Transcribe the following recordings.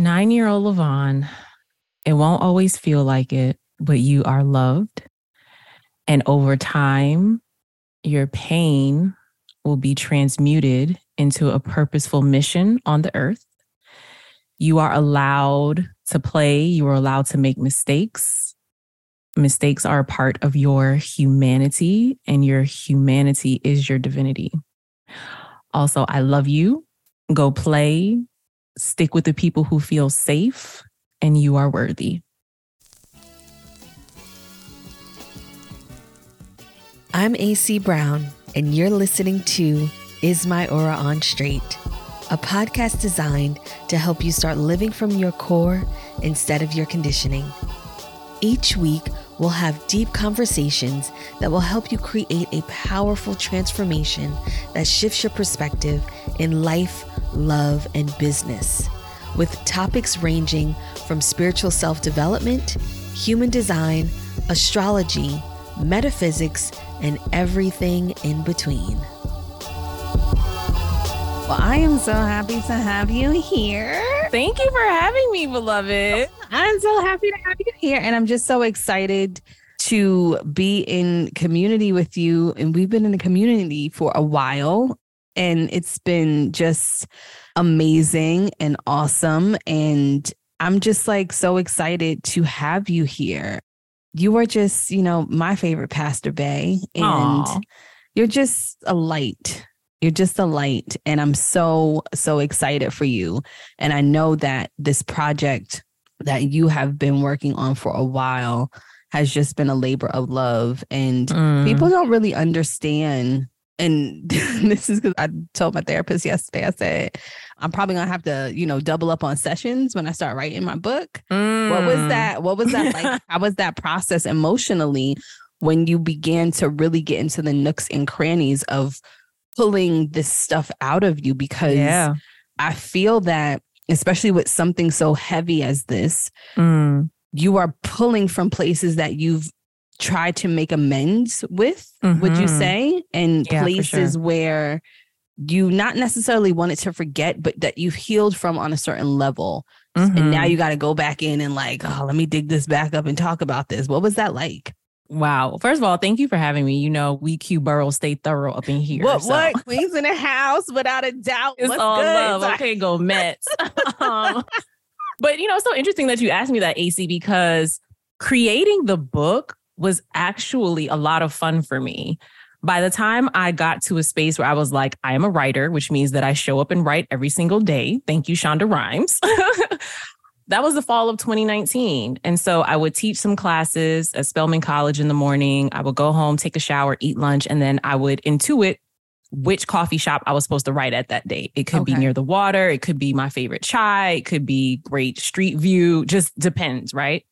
Nine year old Lyvonne, it won't always feel like it, but you are loved. And over time, your pain will be transmuted into a purposeful mission on the earth. You are allowed to play, you are allowed to make mistakes. Mistakes are a part of your humanity, and your humanity is your divinity. Also, I love you. Go play, stick with the people who feel safe, and you are worthy. I'm AC Brown, and you're listening to Is My Aura on Straight, a podcast designed to help you start living from your core instead of your conditioning. Each week, we'll have deep conversations that will help you create a powerful transformation that shifts your perspective in life, love, and business, with topics ranging from spiritual self development, human design, astrology, metaphysics, and everything in between. Well, I am so happy to have you here. Thank you for having me, beloved. I'm so happy to have you here. And I'm just so excited to be in community with you. And we've been in the community for a while. And it's been just amazing and awesome. And I'm just like so excited to have you here. You are just, you know, my favorite Pastor Bay. And Aw. you're just a light. You're just a light. And I'm so, so excited for you. And I know that this project that you have been working on for a while has just been a labor of love. And Mm. people don't really understand. And this is because I told my therapist yesterday, I said, I'm probably gonna have to, you know, double up on sessions when I start writing my book. What was Mm. that? What was that like? How was that process emotionally when you began to really get into the nooks and crannies of pulling this stuff out of you? Because Yeah. I feel that, especially with something so heavy as this, Mm. you are pulling from places that you've tried to make amends with, would you Mhm. say? And Yeah, places sure. where you not necessarily wanted to forget, but that you've healed from on a certain level. And now Mhm. you got to go back in and like, oh, let me dig this back up and talk about this. What was that like? Wow. First of all, thank you for having me. You know, we Q Borough stay thorough up in here. What? so What? Queens in the house, without a doubt. It's What's all good? love. Okay, go Mets. um, but you know, it's so interesting that you asked me that, AC, because creating the book was actually a lot of fun for me. By the time I got to a space where I was like, I am a writer, which means that I show up and write every single day. Thank you, Shonda Rhimes. That was the fall of 2019. And so I would teach some classes at Spelman College in the morning. I would go home, take a shower, eat lunch, and then I would intuit which coffee shop I was supposed to write at that day. It could be near the water, it could be my favorite chai, it could be great street view, just depends, right?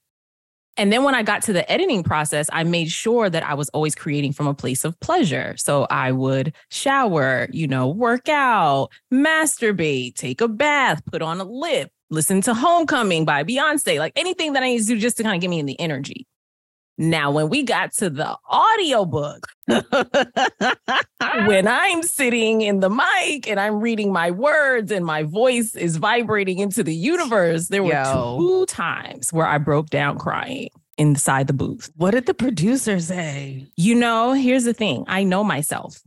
And then when I got to the editing process, I made sure that I was always creating from a place of pleasure. So I would shower, you know, work out, masturbate, take a bath, put on a lip, listen to Homecoming by Beyonce, like anything that I need to do just to kind of get me in the energy. Now, when we got to the audiobook, when I'm sitting in the mic and I'm reading my words and my voice is vibrating into the universe, there were Yo. two times where I broke down crying inside the booth. what did the producer say? You know, here's the thing I know myself.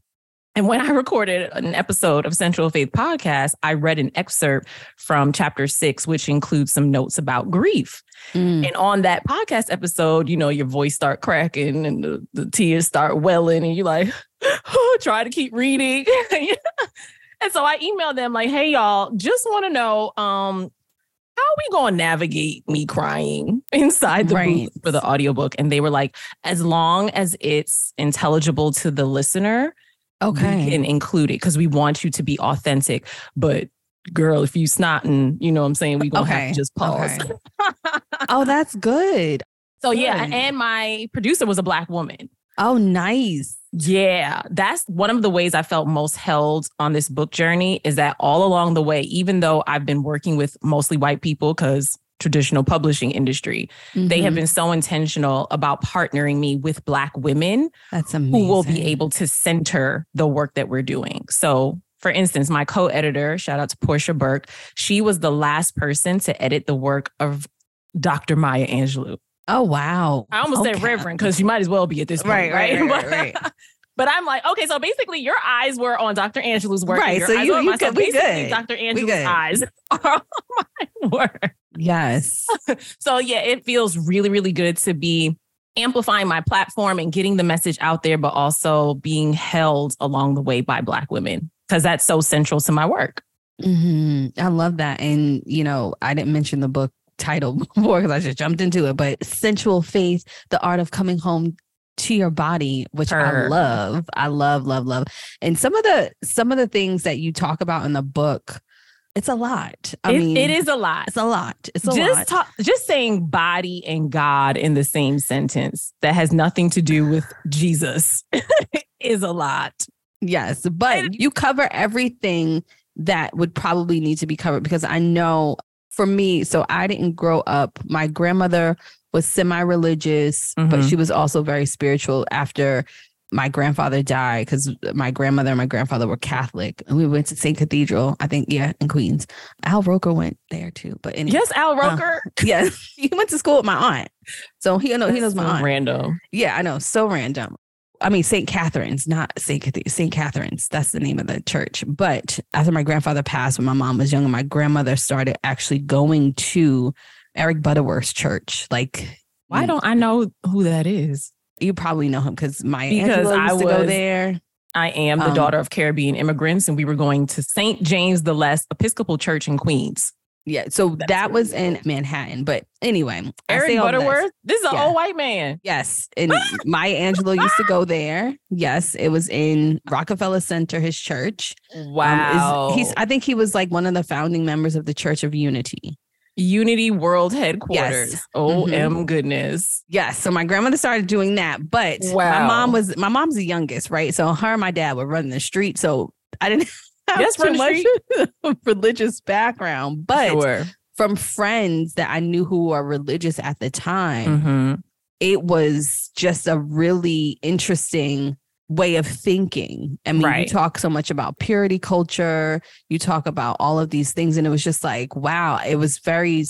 And when I recorded an episode of Central Faith Podcast, I read an excerpt from chapter six, which includes some notes about grief. Mm. And on that podcast episode, you know, your voice start cracking and the, the tears start welling, and you're like, oh, try to keep reading. and so I emailed them like, hey y'all, just want to know um how are we gonna navigate me crying inside the Right. booth for the audiobook? And they were like, as long as it's intelligible to the listener, we can include it because we want you to be authentic. But girl, if you snotting, you know what I'm saying, we gonna have to just pause. Okay. oh, that's good. So yeah, and my producer was a black woman. Oh, nice. Yeah, that's one of the ways I felt most held on this book journey is that all along the way, even though I've been working with mostly white people because traditional publishing industry, they have Mhm. been so intentional about partnering me with black women That's amazing. who will be able to center the work that we're doing. So for instance, my co-editor, shout out to Portia Burke, she was the last person to edit the work of Dr. Maya Angelou. Oh wow! I almost okay. said Reverend because you might as well be at this point, right? Right, right, right, right. but I'm like, okay, so basically, your eyes were on Dr. Angelou's work, right? So you, you could be good. Dr. Angelou's eyes are on my work. Yes. so yeah, it feels really, really good to be amplifying my platform and getting the message out there, but also being held along the way by Black women because that's so central to my work. Mm-hmm. I love that. And, you know, I didn't mention the book title before because I just jumped into it, but Sensual Faith, The Art of Coming Home to Your Body, which Her. I love. I love, love, love. And some of the some of the things that you talk about in the book it's a lot. I it, mean, it is a lot. It's a lot. It's a just lot. Talk, just saying body and God in the same sentence that has nothing to do with Jesus is a lot. Yes, but and, you cover everything that would probably need to be covered because I know for me, so I didn't grow up. My grandmother was semi-religious, mm-hmm. but she was also very spiritual after my grandfather died because my grandmother and my grandfather were Catholic. And we went to St. Cathedral, I think, yeah, in Queens. Al Roker went there too. But anyway, yes, Al uh, Roker. Uh, yes, he went to school with my aunt. So he, know, he knows my so aunt. Random. Yeah, I know. So random. I mean, St. Catherine's, not St. Cathedral, St. Catherine's. That's the name of the church. But after my grandfather passed when my mom was young, and my grandmother started actually going to Eric Butterworth's church. Like, why don't I know who that is? You probably know him because my because I was, to go there. I am the um, daughter of Caribbean immigrants, and we were going to St. James the Less Episcopal Church in Queens. Yeah, so That's that was in Manhattan. But anyway, Eric Butterworth, this, this is an yeah. old white man. Yes, and Maya Angelou used to go there. Yes, it was in Rockefeller Center, his church. Wow, um, is, he's. I think he was like one of the founding members of the Church of Unity. Unity World Headquarters. Yes. Oh, mm-hmm. m goodness. Yes. So my grandmother started doing that, but wow. my mom was my mom's the youngest, right? So her and my dad were running the street. So I didn't have yes, too much religious background, but sure. from friends that I knew who were religious at the time, mm-hmm. it was just a really interesting way of thinking. I mean, right. you talk so much about purity culture, you talk about all of these things. And it was just like, wow, it was very,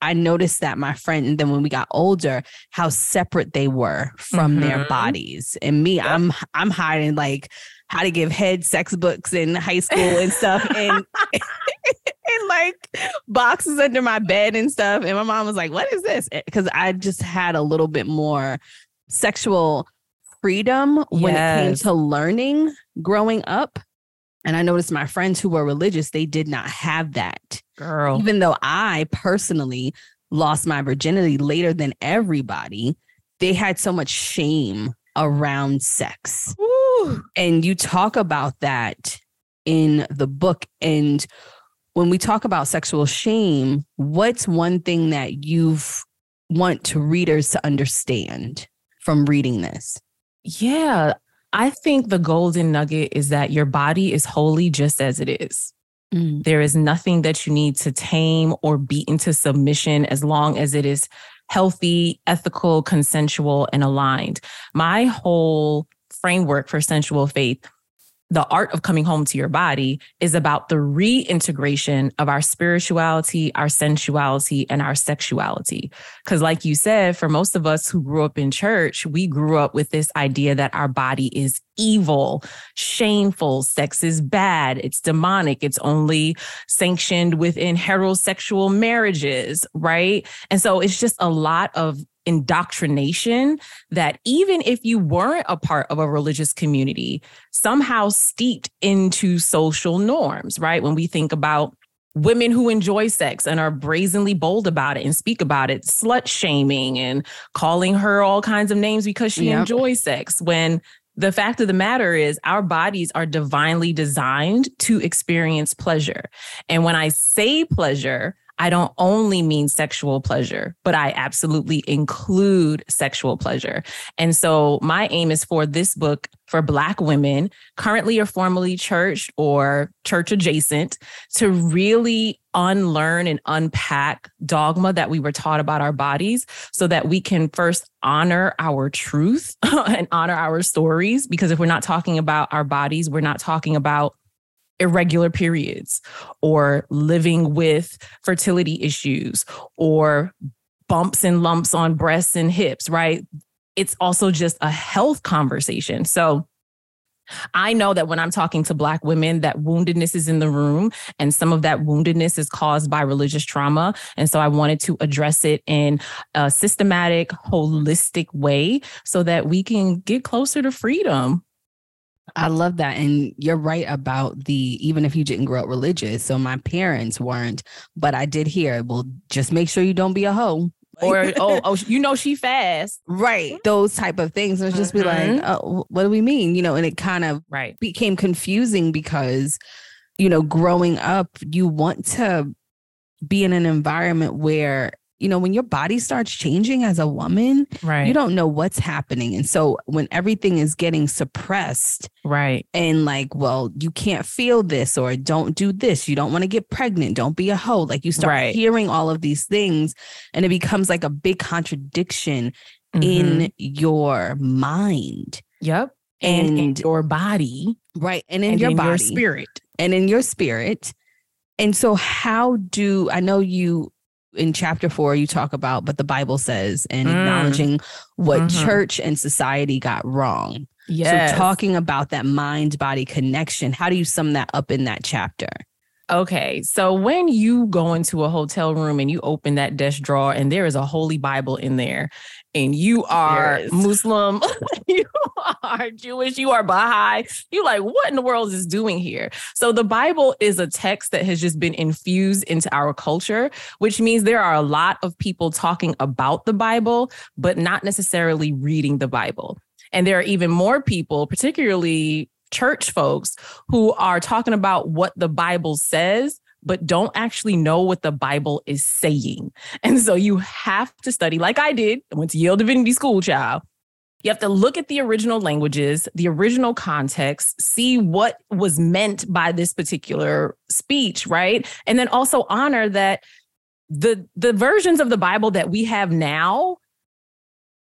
I noticed that my friend, and then when we got older, how separate they were from mm-hmm. their bodies. And me. I'm, I'm hiding like how to give head sex books in high school and stuff. and, and like boxes under my bed and stuff. And my mom was like, what is this? Because I just had a little bit more sexual freedom when yes. it came to learning growing up. And I noticed my friends who were religious, they did not have that. Girl. Even though I personally lost my virginity later than everybody, they had so much shame around sex. Ooh. And you talk about that in the book. And when we talk about sexual shame, what's one thing that you've want to readers to understand from reading this? Yeah, I think the golden nugget is that your body is holy just as it is. Mm. There is nothing that you need to tame or beat into submission as long as it is healthy, ethical, consensual, and aligned. My whole framework for sensual faith the art of coming home to your body is about the reintegration of our spirituality, our sensuality, and our sexuality. Because, like you said, for most of us who grew up in church, we grew up with this idea that our body is evil, shameful, sex is bad, it's demonic, it's only sanctioned within heterosexual marriages, right? And so it's just a lot of indoctrination that even if you weren't a part of a religious community, somehow steeped into social norms, right? When we think about women who enjoy sex and are brazenly bold about it and speak about it, slut shaming and calling her all kinds of names because she yep. enjoys sex. When the fact of the matter is, our bodies are divinely designed to experience pleasure. And when I say pleasure, I don't only mean sexual pleasure, but I absolutely include sexual pleasure. And so my aim is for this book for Black women, currently or formerly church or church adjacent, to really unlearn and unpack dogma that we were taught about our bodies so that we can first honor our truth and honor our stories. Because if we're not talking about our bodies, we're not talking about irregular periods or living with fertility issues or bumps and lumps on breasts and hips, right? It's also just a health conversation. So I know that when I'm talking to Black women, that woundedness is in the room, and some of that woundedness is caused by religious trauma. And so I wanted to address it in a systematic, holistic way so that we can get closer to freedom. I love that. And you're right about the even if you didn't grow up religious. So my parents weren't, but I did hear, well, just make sure you don't be a hoe. Or oh, oh, you know she fast. Right. Those type of things. And just be like, Mhm. oh, what do we mean? You know, and it kind of Right. became confusing because, you know, growing up, you want to be in an environment where, you know, when your body starts changing as a woman, Right. you don't know what's happening. And so when everything is getting suppressed, right. and like, well, you can't feel this or don't do this. You don't want to get pregnant. Don't be a hoe. Like you start Right. hearing all of these things and it becomes like a big contradiction Mhm. in your mind. Yep. And, in your body right. And in and your in body your spirit. and in your spirit. And so how do I know you in chapter four you talk about, but the Bible says and Mm. acknowledging what Mhm. church and society got wrong. Yes. So talking about that mind body connection, how do you sum that up in that chapter? Okay, so when you go into a hotel room and you open that desk drawer and there is a holy Bible in there, and you are. Muslim, you are Jewish, you are Baha'i, you like, what in the world is doing here? So the Bible is a text that has just been infused into our culture, which means there are a lot of people talking about the Bible, but not necessarily reading the Bible. And there are even more people, particularly church folks, who are talking about what the Bible says, but don't actually know what the Bible is saying. And so you have to study, like I did. I went to Yale Divinity School, child. You have to look at the original languages, the original context, see what was meant by this particular speech, right? And then also honor that the the versions of the Bible that we have now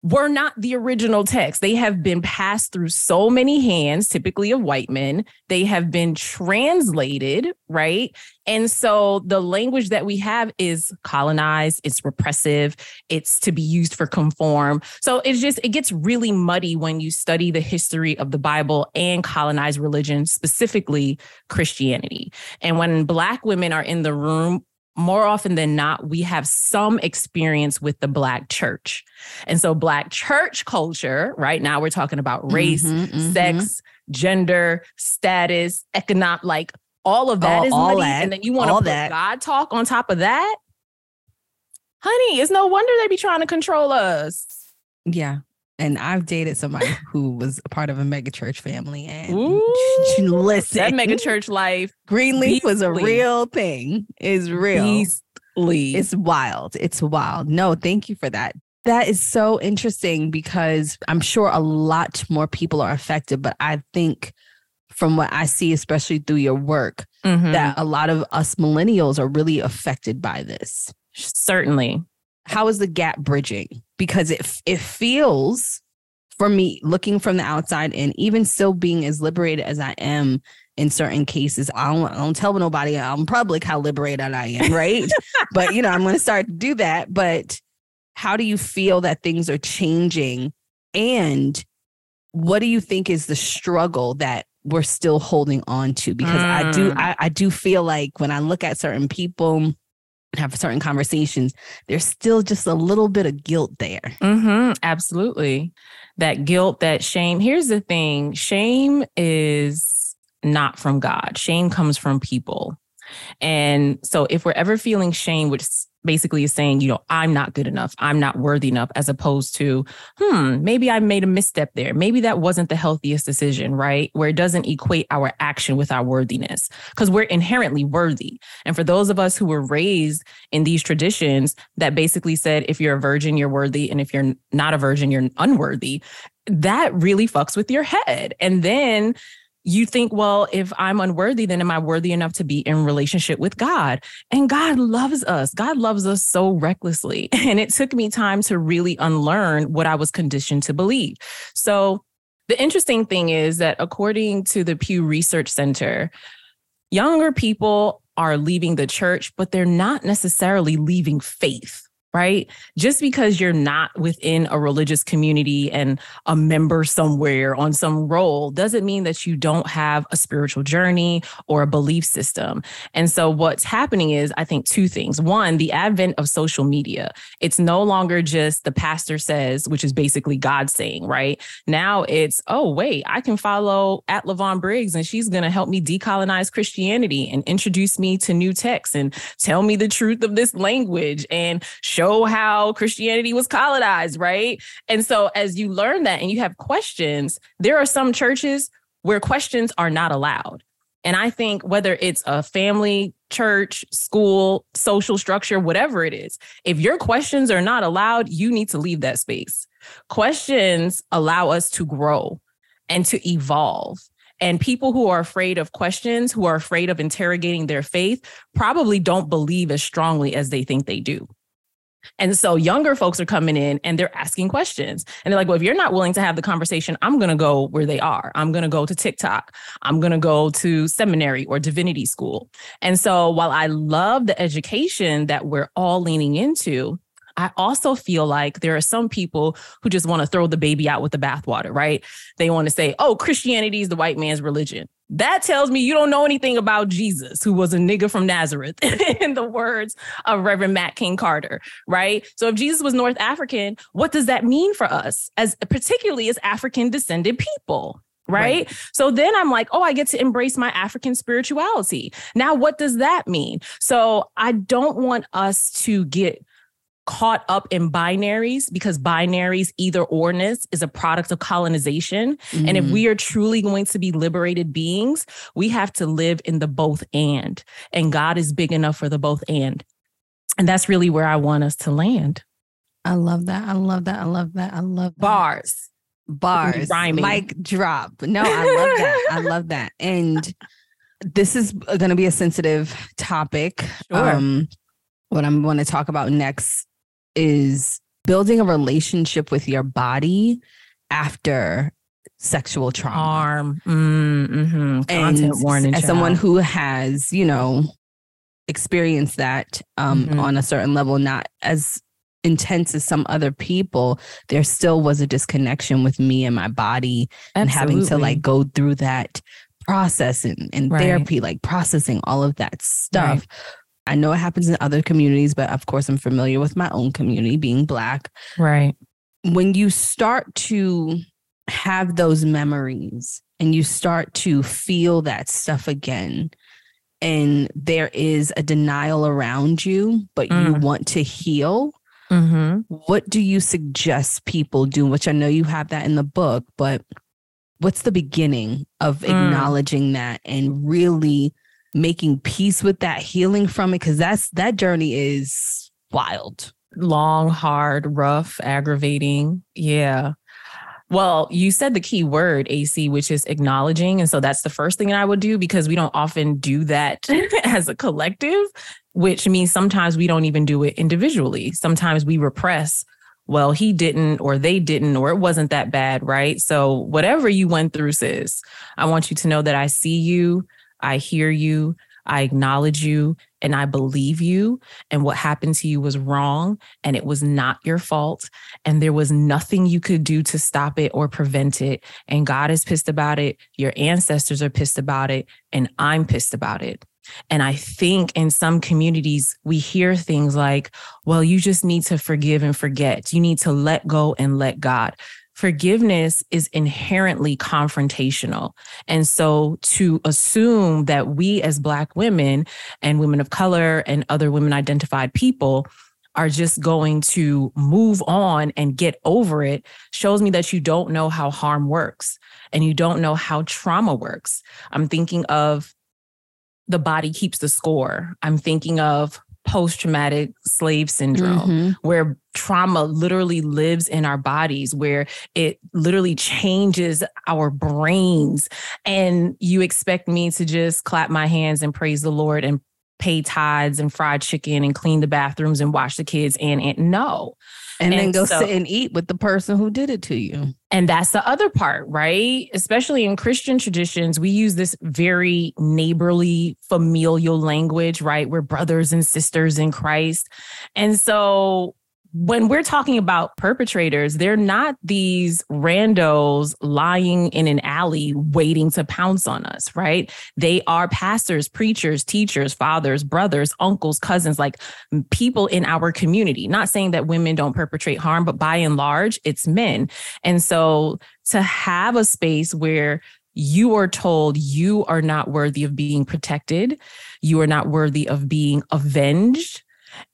were not the original text. They have been passed through so many hands, typically of white men. They have been translated, right? And so the language that we have is colonized, it's repressive, it's to be used for conform. So it's just, it gets really muddy when you study the history of the Bible and colonized religion, specifically Christianity. And when Black women are in the room, more often than not, we have some experience with the Black church. And so, Black church culture, right now, we're talking about race, Mhm, mhm. sex, gender, status, economic, like all of that All- is all muddy. that, And then you want to put that. God talk on top of that. Honey, it's no wonder they be trying to control us. Yeah. And I've dated somebody who was a part of a mega church family. And Ooh, listen, That mega church life, Greenleaf was a real thing. Is real. beastly. It's wild. It's wild. No, thank you for that. That is so interesting because I'm sure a lot more people are affected, but I think from what I see, especially through your work, Mhm. that a lot of us millennials are really affected by this. certainly. How is the gap bridging? Because it it feels for me looking from the outside and even still being as liberated as I am in certain cases. I don't, I don't tell nobody I'm public how liberated I am, right? but you know, I'm going to start to do that. But how do you feel that things are changing? And what do you think is the struggle that we're still holding on to? Because I do, Mm. I, I do feel like when I look at certain people, have certain conversations, there's still just a little bit of guilt there. hmm absolutely. That guilt, that shame. Here's the thing shame is not from God, shame comes from people. And so if we're ever feeling shame, which basically is saying, you know, I'm not good enough, I'm not worthy enough, as opposed to, hmm, maybe I made a misstep there. Maybe that wasn't the healthiest decision, right? Where it doesn't equate our action with our worthiness because we're inherently worthy. And for those of us who were raised in these traditions that basically said, if you're a virgin, you're worthy. And if you're not a virgin, you're unworthy, that really fucks with your head. And then you think, well, if I'm unworthy, then am I worthy enough to be in relationship with God? And God loves us. God loves us so recklessly. And it took me time to really unlearn what I was conditioned to believe. So the interesting thing is that according to the Pew Research Center, younger people are leaving the church, but they're not necessarily leaving faith right? Just because you're not within a religious community and a member somewhere on some role doesn't mean that you don't have a spiritual journey or a belief system. And so what's happening is I think two things. One, the advent of social media. It's no longer just the pastor says, which is basically God saying, right? Now it's, oh, wait, I can follow at Lyvonne Briggs and she's going to help me decolonize Christianity and introduce me to new texts and tell me the truth of this language and show show how Christianity was colonized, right? And so as you learn that and you have questions, there are some churches where questions are not allowed. And I think whether it's a family, church, school, social structure, whatever it is, if your questions are not allowed, you need to leave that space. Questions allow us to grow and to evolve. And people who are afraid of questions, who are afraid of interrogating their faith, probably don't believe as strongly as they think they do. And so younger folks are coming in and they're asking questions. And they're like, well, if you're not willing to have the conversation, I'm going to go where they are. I'm going to go to TikTok. I'm going to go to seminary or divinity school. And so while I love the education that we're all leaning into, I also feel like there are some people who just want to throw the baby out with the bathwater, right? They want to say, oh, Christianity is the white man's religion. That tells me you don't know anything about Jesus, who was a nigga from Nazareth, in the words of Reverend Matt King Carter, right? So if Jesus was North African, what does that mean for us, as particularly as African descended people? Right? right? So then I'm like, oh, I get to embrace my African spirituality. Now, what does that mean? So I don't want us to get caught up in binaries because binaries, either orness, is a product of colonization. Mm. And if mm. we are truly going to be liberated beings, we have to live in the both and. And God is big enough for the both and. And that's really where I want us to land. I love that. I love that. I love that. I love that. bars. Bars. Rhyming. Mic drop. No, I love that. I love that. And this is going to be a sensitive topic. Sure. Um, what I'm going to talk about next is building a relationship with your body after sexual trauma. Harm. Mm-hmm. Content warning. As child. someone who has, you know, experienced that um, mm-hmm. on a certain level, not as intense as some other people, there still was a disconnection with me and my body Absolutely. and having to like go through that process and, and right. therapy, like processing all of that stuff. Right. I know it happens in other communities, but of course, I'm familiar with my own community being Black. Right. When you start to have those memories and you start to feel that stuff again, and there is a denial around you, but mm. you want to heal, mm-hmm. what do you suggest people do? Which I know you have that in the book, but what's the beginning of mm. acknowledging that and really making peace with that, healing from it, because that's that journey is wild. Long, hard, rough, aggravating. Yeah. Well, you said the key word, AC, which is acknowledging. And so that's the first thing I would do because we don't often do that as a collective, which means sometimes we don't even do it individually. Sometimes we repress, well, he didn't, or they didn't, or it wasn't that bad, right? So, whatever you went through, sis, I want you to know that I see you. I hear you. I acknowledge you and I believe you. And what happened to you was wrong and it was not your fault. And there was nothing you could do to stop it or prevent it. And God is pissed about it. Your ancestors are pissed about it. And I'm pissed about it. And I think in some communities, we hear things like, well, you just need to forgive and forget. You need to let go and let God forgiveness is inherently confrontational. And so to assume that we as Black women and women of color and other women identified people are just going to move on and get over it shows me that you don't know how harm works and you don't know how trauma works. I'm thinking of the body keeps the score. I'm thinking of post traumatic slave syndrome, mm-hmm. where trauma literally lives in our bodies, where it literally changes our brains. And you expect me to just clap my hands and praise the Lord and pay tithes and fried chicken and clean the bathrooms and wash the kids and, and no. And, and then go so- sit and eat with the person who did it to you. And that's the other part, right? Especially in Christian traditions, we use this very neighborly, familial language, right? We're brothers and sisters in Christ. And so when we're talking about perpetrators, they're not these randos lying in an alley waiting to pounce on us, right? They are pastors, preachers, teachers, fathers, brothers, uncles, cousins, like people in our community. Not saying that women don't perpetrate harm, but by and large, it's men. And so to have a space where you are told you are not worthy of being protected, you are not worthy of being avenged,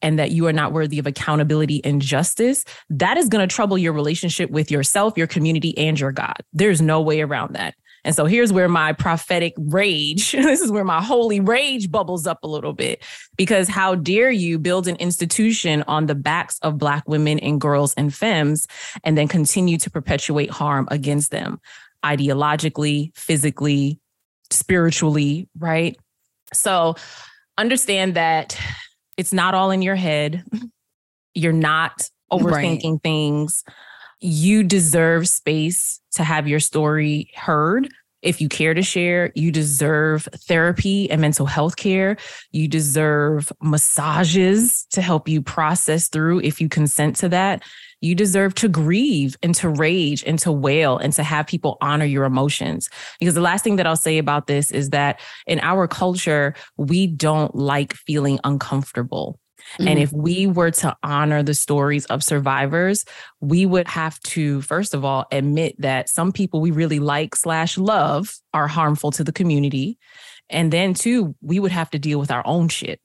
and that you are not worthy of accountability and justice, that is going to trouble your relationship with yourself, your community, and your God. There's no way around that. And so here's where my prophetic rage, this is where my holy rage bubbles up a little bit. Because how dare you build an institution on the backs of Black women and girls and femmes and then continue to perpetuate harm against them ideologically, physically, spiritually, right? So understand that it's not all in your head. You're not overthinking right. things. You deserve space to have your story heard. If you care to share, you deserve therapy and mental health care. You deserve massages to help you process through if you consent to that. You deserve to grieve and to rage and to wail and to have people honor your emotions. Because the last thing that I'll say about this is that in our culture, we don't like feeling uncomfortable. Mm-hmm. And if we were to honor the stories of survivors, we would have to, first of all, admit that some people we really like slash love are harmful to the community. And then, two, we would have to deal with our own shit.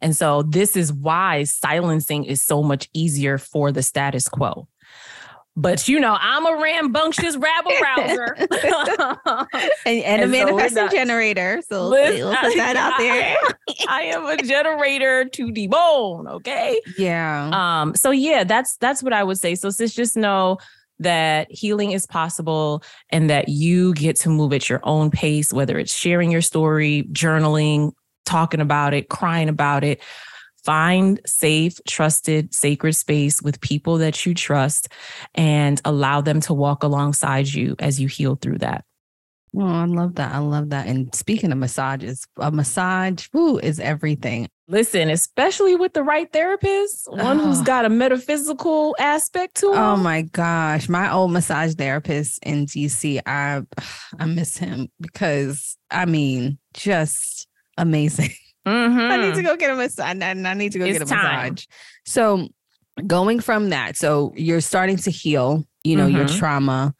And so, this is why silencing is so much easier for the status quo. But you know, I'm a rambunctious rabble rouser and, and, a manifesting so generator. So Listen, put that out there. I am a generator to the bone. Okay. Yeah. Um. So yeah, that's that's what I would say. So sis, just know that healing is possible and that you get to move at your own pace, whether it's sharing your story, journaling, talking about it, crying about it Find safe, trusted, sacred space with people that you trust and allow them to walk alongside you as you heal through that. Oh, I love that. I love that. And speaking of massages, a massage ooh, is everything. Listen, especially with the right therapist, one oh. who's got a metaphysical aspect to oh him. Oh my gosh. My old massage therapist in DC, I I miss him because I mean, just amazing. Mm-hmm. I need to go get a massage. I need to go it's get a time. massage. So going from that, so you're starting to heal, you know, mm-hmm. your trauma,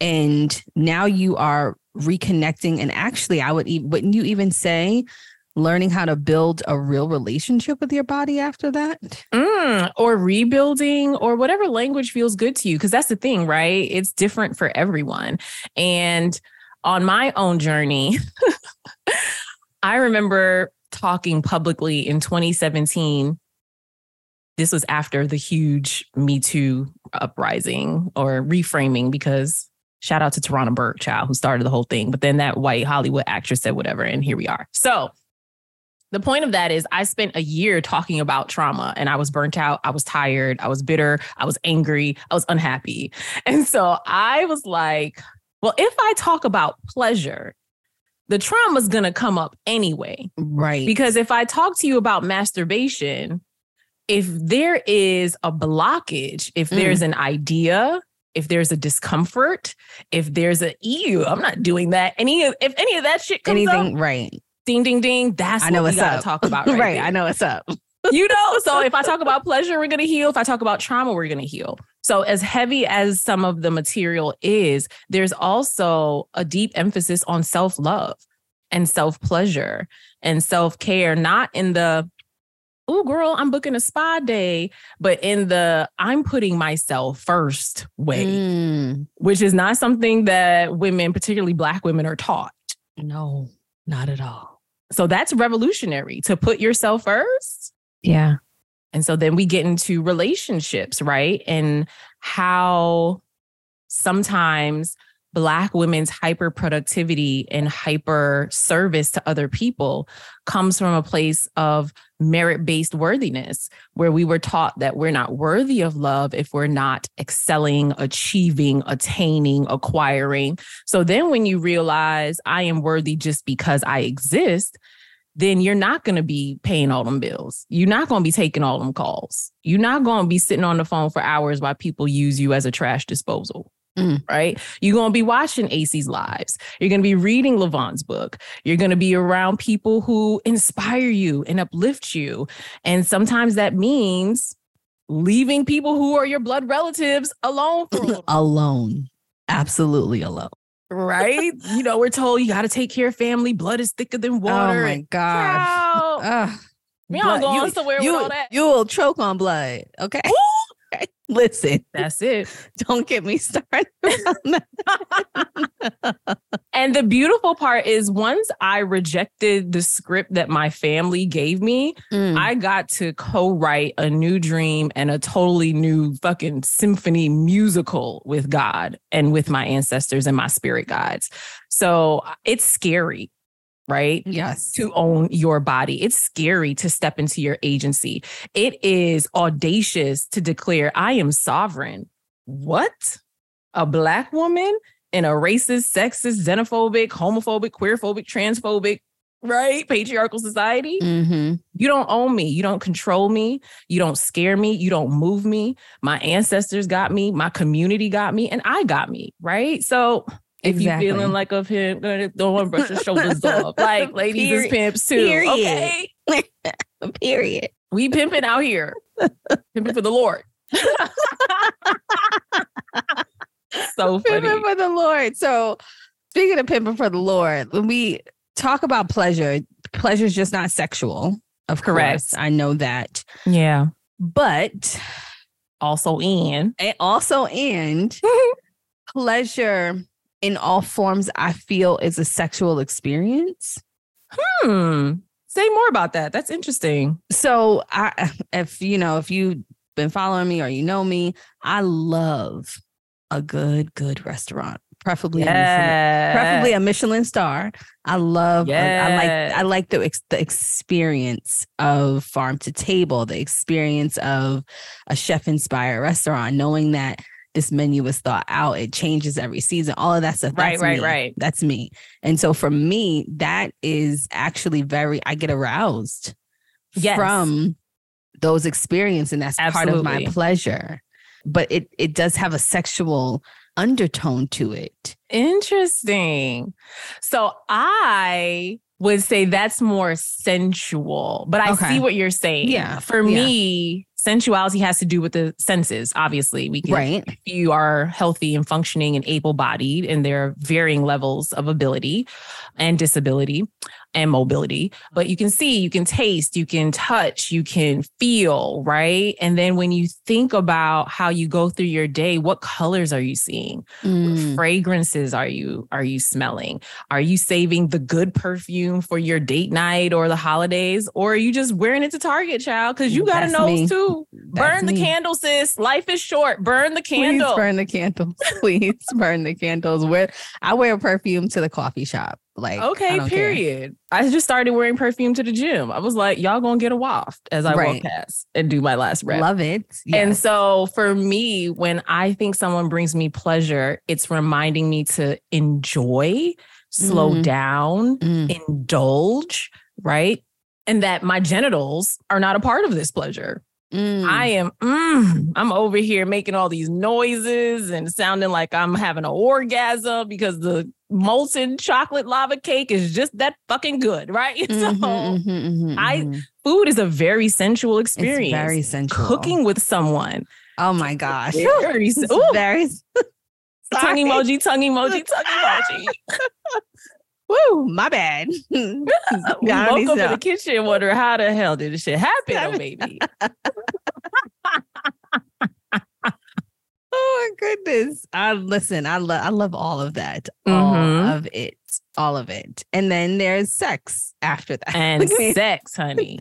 and now you are reconnecting. And actually, I would even wouldn't you even say learning how to build a real relationship with your body after that? Mm, or rebuilding or whatever language feels good to you. Cause that's the thing, right? It's different for everyone. And on my own journey, I remember talking publicly in 2017 this was after the huge Me Too uprising or reframing because shout out to Tarana Burke, child, who started the whole thing. But then that white Hollywood actress said whatever, and here we are. So the point of that is I spent a year talking about trauma and I was burnt out. I was tired. I was bitter. I was angry. I was unhappy. And so I was like, well, if I talk about pleasure the trauma is going to come up anyway. Right. Because if I talk to you about masturbation, if there is a blockage, if mm. there's an idea, if there's a discomfort, if there's a ew, I'm not doing that. Any of if any of that shit comes anything up, right? Ding ding ding. That's I know what we gotta up. talk about. Right. right. I know what's up. you know, so if I talk about pleasure, we're gonna heal. If I talk about trauma, we're gonna heal. So, as heavy as some of the material is, there's also a deep emphasis on self love and self pleasure and self care, not in the, oh, girl, I'm booking a spa day, but in the, I'm putting myself first way, mm. which is not something that women, particularly Black women, are taught. No, not at all. So, that's revolutionary to put yourself first. Yeah. And so then we get into relationships, right? And how sometimes Black women's hyper productivity and hyper service to other people comes from a place of merit based worthiness, where we were taught that we're not worthy of love if we're not excelling, achieving, attaining, acquiring. So then when you realize I am worthy just because I exist, then you're not going to be paying all them bills. You're not going to be taking all them calls. You're not going to be sitting on the phone for hours while people use you as a trash disposal. Mm. Right. You're going to be watching AC's lives. You're going to be reading Lyvonne's book. You're going to be around people who inspire you and uplift you. And sometimes that means leaving people who are your blood relatives alone. alone. Absolutely alone. Right. you know, we're told you got to take care of family. Blood is thicker than oh water. Oh my God. We all going somewhere you, with all that. You will choke on blood. Okay. Listen, that's it. Don't get me started. and the beautiful part is once I rejected the script that my family gave me, mm. I got to co write a new dream and a totally new fucking symphony musical with God and with my ancestors and my spirit guides. So it's scary right? Yes. To own your body. It's scary to step into your agency. It is audacious to declare, I am sovereign. What? A Black woman in a racist, sexist, xenophobic, homophobic, queerphobic, transphobic, right? Patriarchal society. Mm-hmm. You don't own me. You don't control me. You don't scare me. You don't move me. My ancestors got me. My community got me. And I got me, right? So if exactly. you feeling like a pimp, don't want to brush your shoulders off. Like ladies Period. is pimps too. Period. Okay. Period. We pimping out here. pimping for the Lord. so funny. Pimping for the Lord. So speaking of pimping for the Lord, when we talk about pleasure, pleasure is just not sexual. Of Correct. course. I know that. Yeah. But also in and also and pleasure in all forms I feel is a sexual experience. Hmm. Say more about that. That's interesting. So I if you know, if you've been following me or you know me, I love a good, good restaurant. Preferably, yes. a Michelin, preferably a Michelin star. I love. Yes. I like. I like the the experience of farm to table, the experience of a chef inspired restaurant, knowing that this menu was thought out. It changes every season. All of that stuff. Right, right, me. right. That's me. And so for me, that is actually very. I get aroused yes. from those experiences, and that's Absolutely. part of my pleasure. But it it does have a sexual undertone to it. Interesting. So I would say that's more sensual, but I okay. see what you're saying. Yeah. For yeah. me, sensuality has to do with the senses. Obviously, we can, right. If you are healthy and functioning and able bodied, and there are varying levels of ability and disability and mobility. But you can see, you can taste, you can touch, you can feel, right? And then when you think about how you go through your day, what colors are you seeing? Mm. What fragrances are you are you smelling? Are you saving the good perfume for your date night or the holidays? Or are you just wearing it to Target, child? Because you got a nose me. too. That's burn the me. candle, sis. Life is short. Burn the candle. Please burn the candles. Please burn the candles. Where I wear perfume to the coffee shop. Like okay, period. Care. I just started wearing perfume to the gym. I was like, y'all gonna get a waft as I right. walk past and do my last rep. Love it. Yes. And so for me, when I think someone brings me pleasure, it's reminding me to enjoy, slow mm. down, mm. indulge, right? And that my genitals are not a part of this pleasure. Mm. I am, mm, I'm over here making all these noises and sounding like I'm having an orgasm because the molten chocolate lava cake is just that fucking good, right? Mm-hmm, so mm-hmm, mm-hmm, I mm-hmm. food is a very sensual experience. It's very sensual. Cooking with someone. Oh my gosh. Very, very tongue emoji, tongue emoji, tongue emoji. Woo, my bad. woke up in the kitchen wondering how the hell did this shit happen, oh baby. oh my goodness. I listen, I love I love all of that. All mm-hmm. of it. All of it. And then there's sex after that. And sex, honey.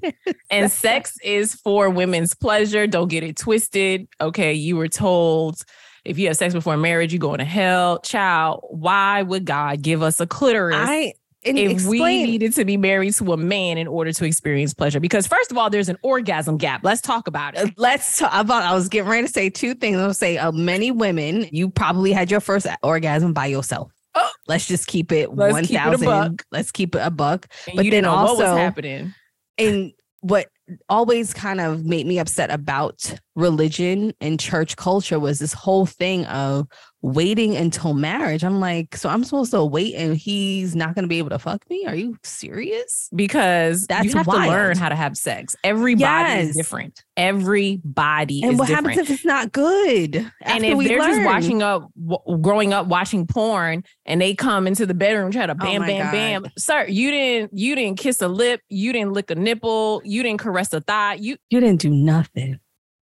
and sex is for women's pleasure. Don't get it twisted. Okay. You were told if you have sex before marriage, you're going to hell. Child, why would God give us a clitoris? I and if explain, we needed to be married to a man in order to experience pleasure, because first of all, there's an orgasm gap. Let's talk about it. let's talk about. I was getting ready to say two things. I'll say, uh, many women, you probably had your first orgasm by yourself. Oh. Let's just keep it Let's one keep it a thousand. buck. Let's keep it a buck. And But you then didn't know what was also- happening. and what always kind of made me upset about religion and church culture was this whole thing of waiting until marriage. I'm like, so I'm supposed to wait and he's not going to be able to fuck me? Are you serious? Because That's you have wild. to learn how to have sex. Everybody Yes. is different. Everybody And what different. happens if it's not good? and if they're just watching up, w- growing up watching porn, and they come into the bedroom try to bam, Oh bam, God. bam, sir, you didn't, you didn't kiss a lip, you didn't lick a nipple, you didn't caress a thigh, you you didn't do nothing.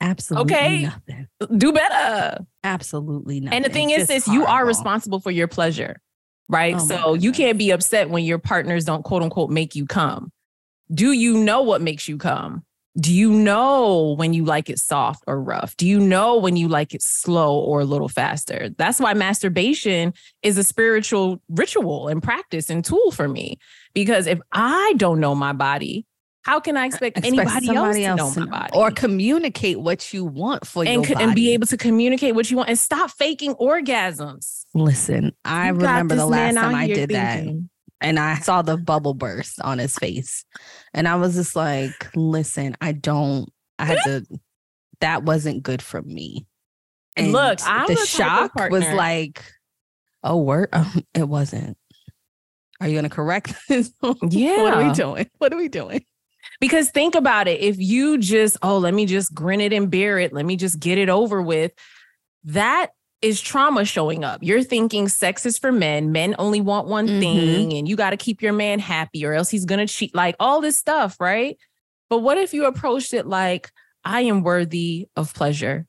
Absolutely Okay. nothing. do better. Absolutely nothing. And the thing It's is, this you are responsible for your pleasure, right? Oh so you can't be upset when your partners don't quote unquote make you come. Do you know what makes you come? Do you know when you like it soft or rough? Do you know when you like it slow or a little faster? That's why masturbation is a spiritual ritual and practice and tool for me. Because if I don't know my body, how can I expect, Expect anybody else to know my body? or communicate what you want for and, your body. and be able to communicate what you want and stop faking orgasms. Listen, I You remember the last time I did that. and I saw the bubble burst on his face. And I was just like, listen, I don't, I had to, that wasn't good for me. And look, I'm the the type of shock was like, oh, word, um, it wasn't. Are you going to correct this? Yeah. what are we doing? What are we doing? Because think about it. If you just, oh, let me just grin it and bear it, let me just get it over with, that is trauma showing up. You're thinking sex is for men. Men only want one Mhm. thing, and you got to keep your man happy, or else he's going to cheat, like all this stuff, right? But what if you approached it like, I am worthy of pleasure?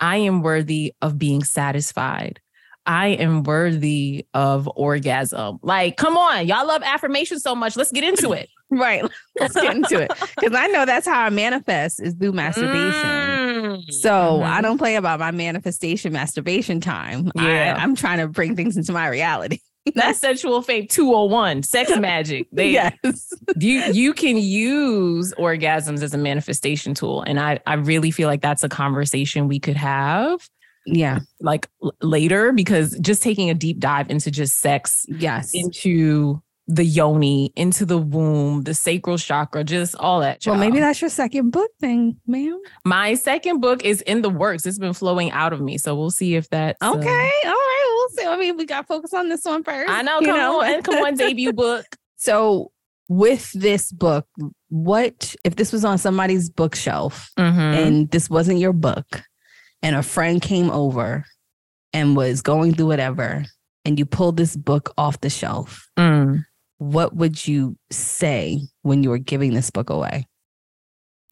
I am worthy of being satisfied. I am worthy of orgasm. Like, come on, y'all love affirmation so much. Let's get into it. Right. Let's get into it. Because I know that's how I manifest is through masturbation. Mm. So I Mhm. don't play about my manifestation masturbation time. Yeah. I, I'm trying to bring things into my reality. That's sexual fate 201, sex magic. They, yes. you you can use orgasms as a manifestation tool. And I, I really feel like that's a conversation we could have Yeah. like l- later because just taking a deep dive into just sex, Yes. into the yoni, into the womb, the sacral chakra, just all that. well, maybe that's your second book thing, ma'am. my second book is in the works. It's been flowing out of me. So we'll see if that's uh, Okay. All right. We'll see. I mean, we got to focus on this one first. I know, come on, come on, debut book. So with this book, what if this was on somebody's bookshelf Mhm. and this wasn't your book and a friend came over and was going through whatever and you pulled this book off the shelf, Mm. What would you say when you were giving this book away?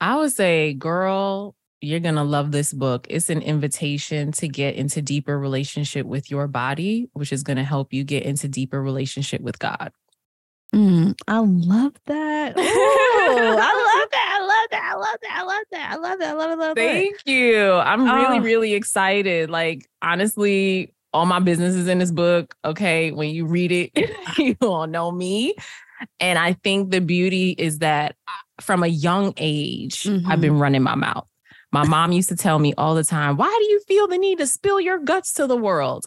I would say, girl, you're going to love this book. It's an invitation to get into deeper relationship with your body, which is going to help you get into deeper relationship with God. Mm, I love that. Ooh, I love that. I love that. I love that. I love that. I love that. I love it. Love it. Thank you. I'm really, Oh. really excited. Like, honestly, all my business is in this book. Okay. When you read it, you all know me. And I think the beauty is that from a young age, I've Mhm. been running my mouth. My mom used to tell me all the time, Why do you feel the need to spill your guts to the world?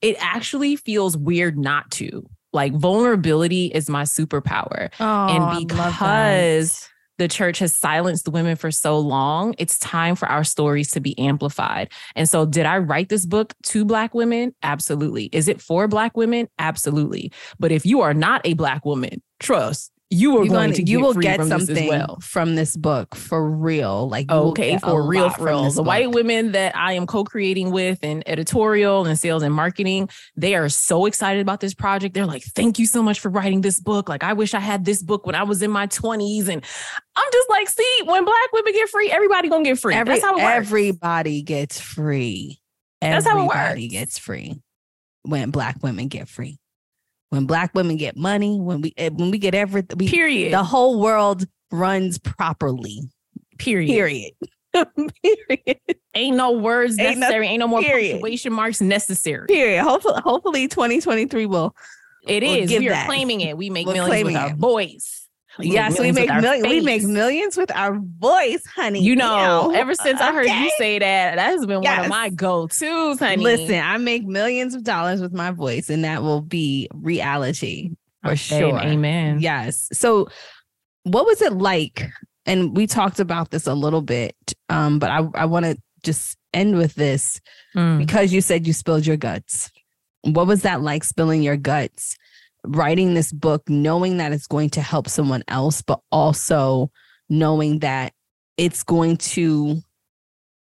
It actually feels weird not to. Like, vulnerability is my superpower. Oh, and because the church has silenced women for so long, it's time for our stories to be amplified. And so, did I write this book to Black women? Absolutely. Is it for Black women? Absolutely. But if you are not a Black woman, trust you are going gonna- to get you will get something well. from this book for real. Like Okay, for real, for real. The white women that I am co-creating with in editorial and sales and marketing, they are so excited about this project. They're like, "Thank you so much for writing this book. Like, I wish I had this book when I was in my 20s." And I'm just like, "See, when black women get free, everybody gonna get free. Every, That's how it works." everybody gets free. That's how it Everybody works. gets free when black women get free. When black women get money, when we eh, when we get everything, we, period. the whole world runs properly. period. Period. Period. Ain't no words Ain't no- necessary. Ain't no more period. punctuation marks necessary. Period. Hopefully, hopefully 2023 will. It we'll is. We are that. claiming it. We make We're millions with our voice. We yes, we make millions. We make millions with our voice, honey. You know, ever since I heard you say that, that has been one of my go-tos, honey. Listen, I make millions of dollars with my voice, and that will be reality for Okay, sure. Amen. Yes. So, what was it like? And we talked about this a little bit, um, but I, I want to just end with this Mm. because you said you spilled your guts. What was that like spilling your guts, writing this book, knowing that it's going to help someone else, but also knowing that it's going to,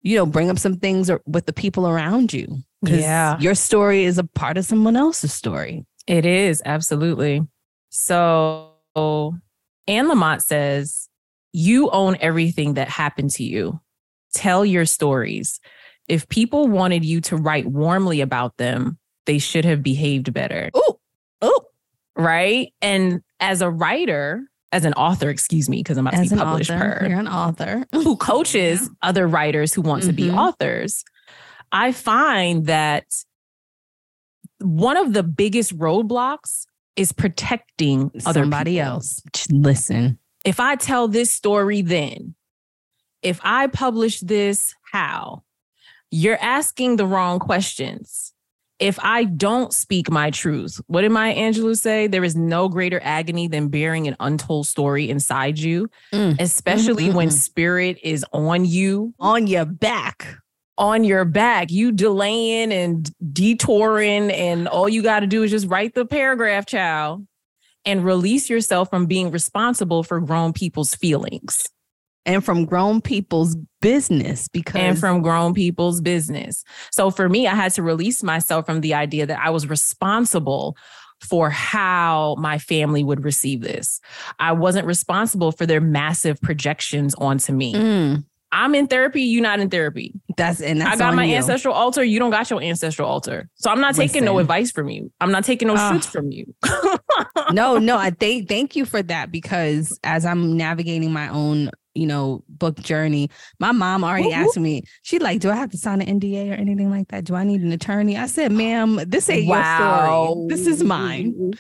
you know, bring up some things or- with the people around you? Yeah. Your story is a part of someone else's story. It is absolutely. So Anne Lamott says, You own everything that happened to you. Tell your stories. If people wanted you to write warmly about them, they should have behaved better. Oh, oh, Right. And as a writer, as an author, excuse me, because I'm about to be published per, you're an author who coaches other writers who want to be Mhm. authors, I find that one of the biggest roadblocks is protecting other somebody people. else. Listen. If I tell this story, then if I publish this, how? You're asking the wrong questions. If I don't speak my truth, what did Maya Angelou say? There is no greater agony than bearing an untold story inside you, Mm. especially Mm, mm, when mm. spirit is on you On your back. on your back, you delaying and detouring, and all you got to do is just write the paragraph, child, and release yourself from being responsible for grown people's feelings And from grown people's business because and from grown people's business. So for me, I had to release myself from the idea that I was responsible for how my family would receive this. I wasn't responsible for their massive projections onto me. Mm, I'm in therapy, you're not in therapy. that's and that's I got my you. ancestral altar. You don't got your ancestral altar. So I'm not taking no advice from you. I'm not taking no Ah. shoots from you. no, no, I thank thank you for that because as I'm navigating my own, you know, book journey, my mom already whoop. asked me, she like, do I have to sign an NDA or anything like that? Do I need an attorney? I said, ma'am, this ain't your story. This is mine.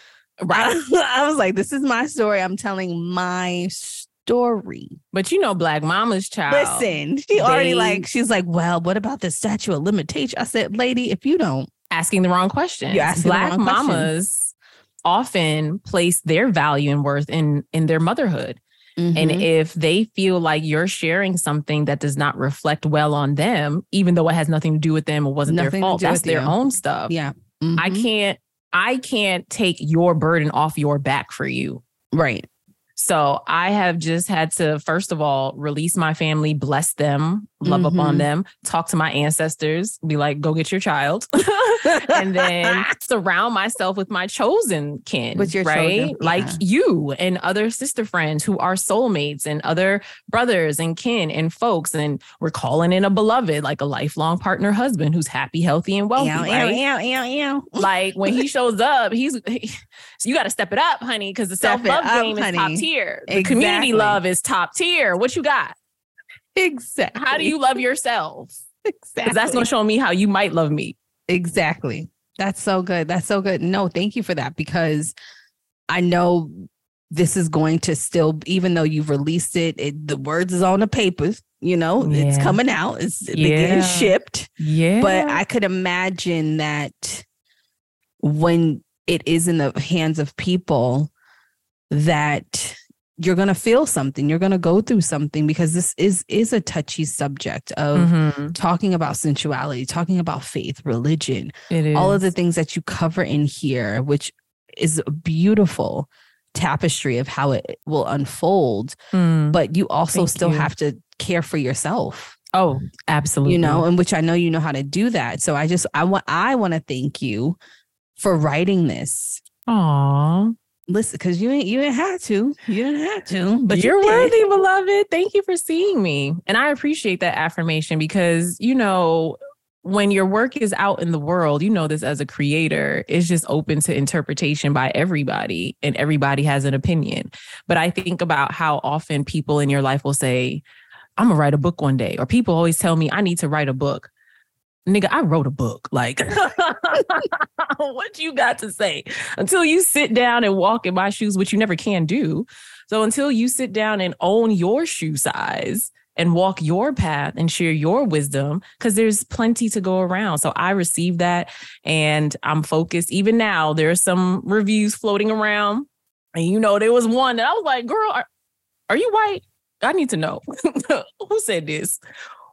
Right. I was like, this is my story. I'm telling my story. But you know, Black Mama's child. Listen, she already like, she's like, well, what about the statute of limitation? I said, lady, if you don't, asking the wrong question. You're asking Black mamas often place their value and worth in in their motherhood. And Mhm. if they feel like you're sharing something that does not reflect well on them, even though it has nothing to do with them or wasn't Nothing their fault, that's their you. own stuff. yeah, I Mhm. can't I can't take your burden off your back for you. right. So I have just had to, first of all, release my family, bless them, love up on Mhm. them, talk to my ancestors, be like, go get your child. and then surround myself with my chosen kin, With your right? children, Like you and other sister friends who are soulmates and other brothers and kin and folks. And we're calling in a beloved, like a lifelong partner husband who's happy, healthy, and wealthy. Ew, ew, right? ew, ew, ew. Like when he shows up, he's he- so you got to step it up, honey, because the self love game is top tier. The community love is top tier. What you got? Exactly. How do you love yourself? Exactly. Because that's going to show me how you might love me. exactly. That's so good. That's so good. No, thank you for that because I know this is going to still, even though you've released it, it the words is on the papers. You know, it's coming out. It's Yeah. getting shipped. Yeah. But I could imagine that when it is in the hands of people, that you're gonna feel something. You're gonna go through something because this is is a touchy subject of Mhm. talking about sensuality, talking about faith, religion, It is. all of the things that you cover in here, which is a beautiful tapestry of how it will unfold. Mm. But you also Thank still you. have to care for yourself Oh, absolutely. you know, and which I know you know how to do that. So I just I want I want to thank you for writing this. Aw. Listen, because you ain't you ain't had to. You didn't have to, but you you're did. worthy, beloved. Thank you for seeing me. And I appreciate that affirmation because, you know, when your work is out in the world, you know this as a creator, it's just open to interpretation by everybody and everybody has an opinion. But I think about how often people in your life will say, I'm gonna write a book one day. Or people always tell me I need to write a book. Nigga, I wrote a book. Like, what you got to say? Until you sit down and walk in my shoes, which you never can do. So until you sit down and own your shoe size and walk your path and share your wisdom, because there's plenty to go around. So I received that and I'm focused. Even now, there are some reviews floating around. And you know, there was one that I was like, girl, are, are you white? I need to know who said this.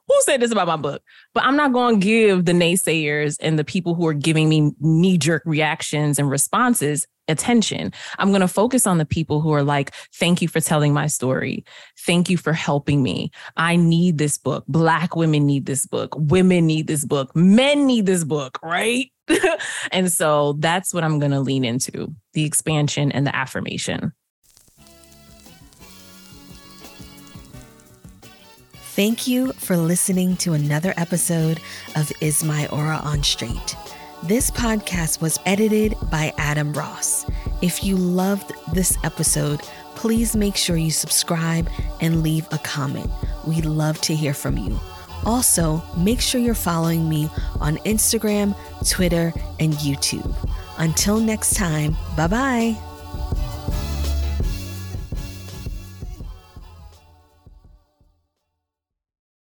Who said this about my book? But I'm not going to give the naysayers and the people who are giving me knee jerk reactions and responses attention. I'm going to focus on the people who are like, thank you for telling my story. Thank you for helping me. I need this book. Black women need this book. Women need this book. Men need this book, right? and so that's what I'm going to lean into the expansion and the affirmation. Thank you for listening to another episode of Is My Aura on Straight. This podcast was edited by Adam Ross. If you loved this episode, please make sure you subscribe and leave a comment. We love to hear from you. Also, make sure you're following me on Instagram, Twitter, and YouTube. Until next time, bye bye.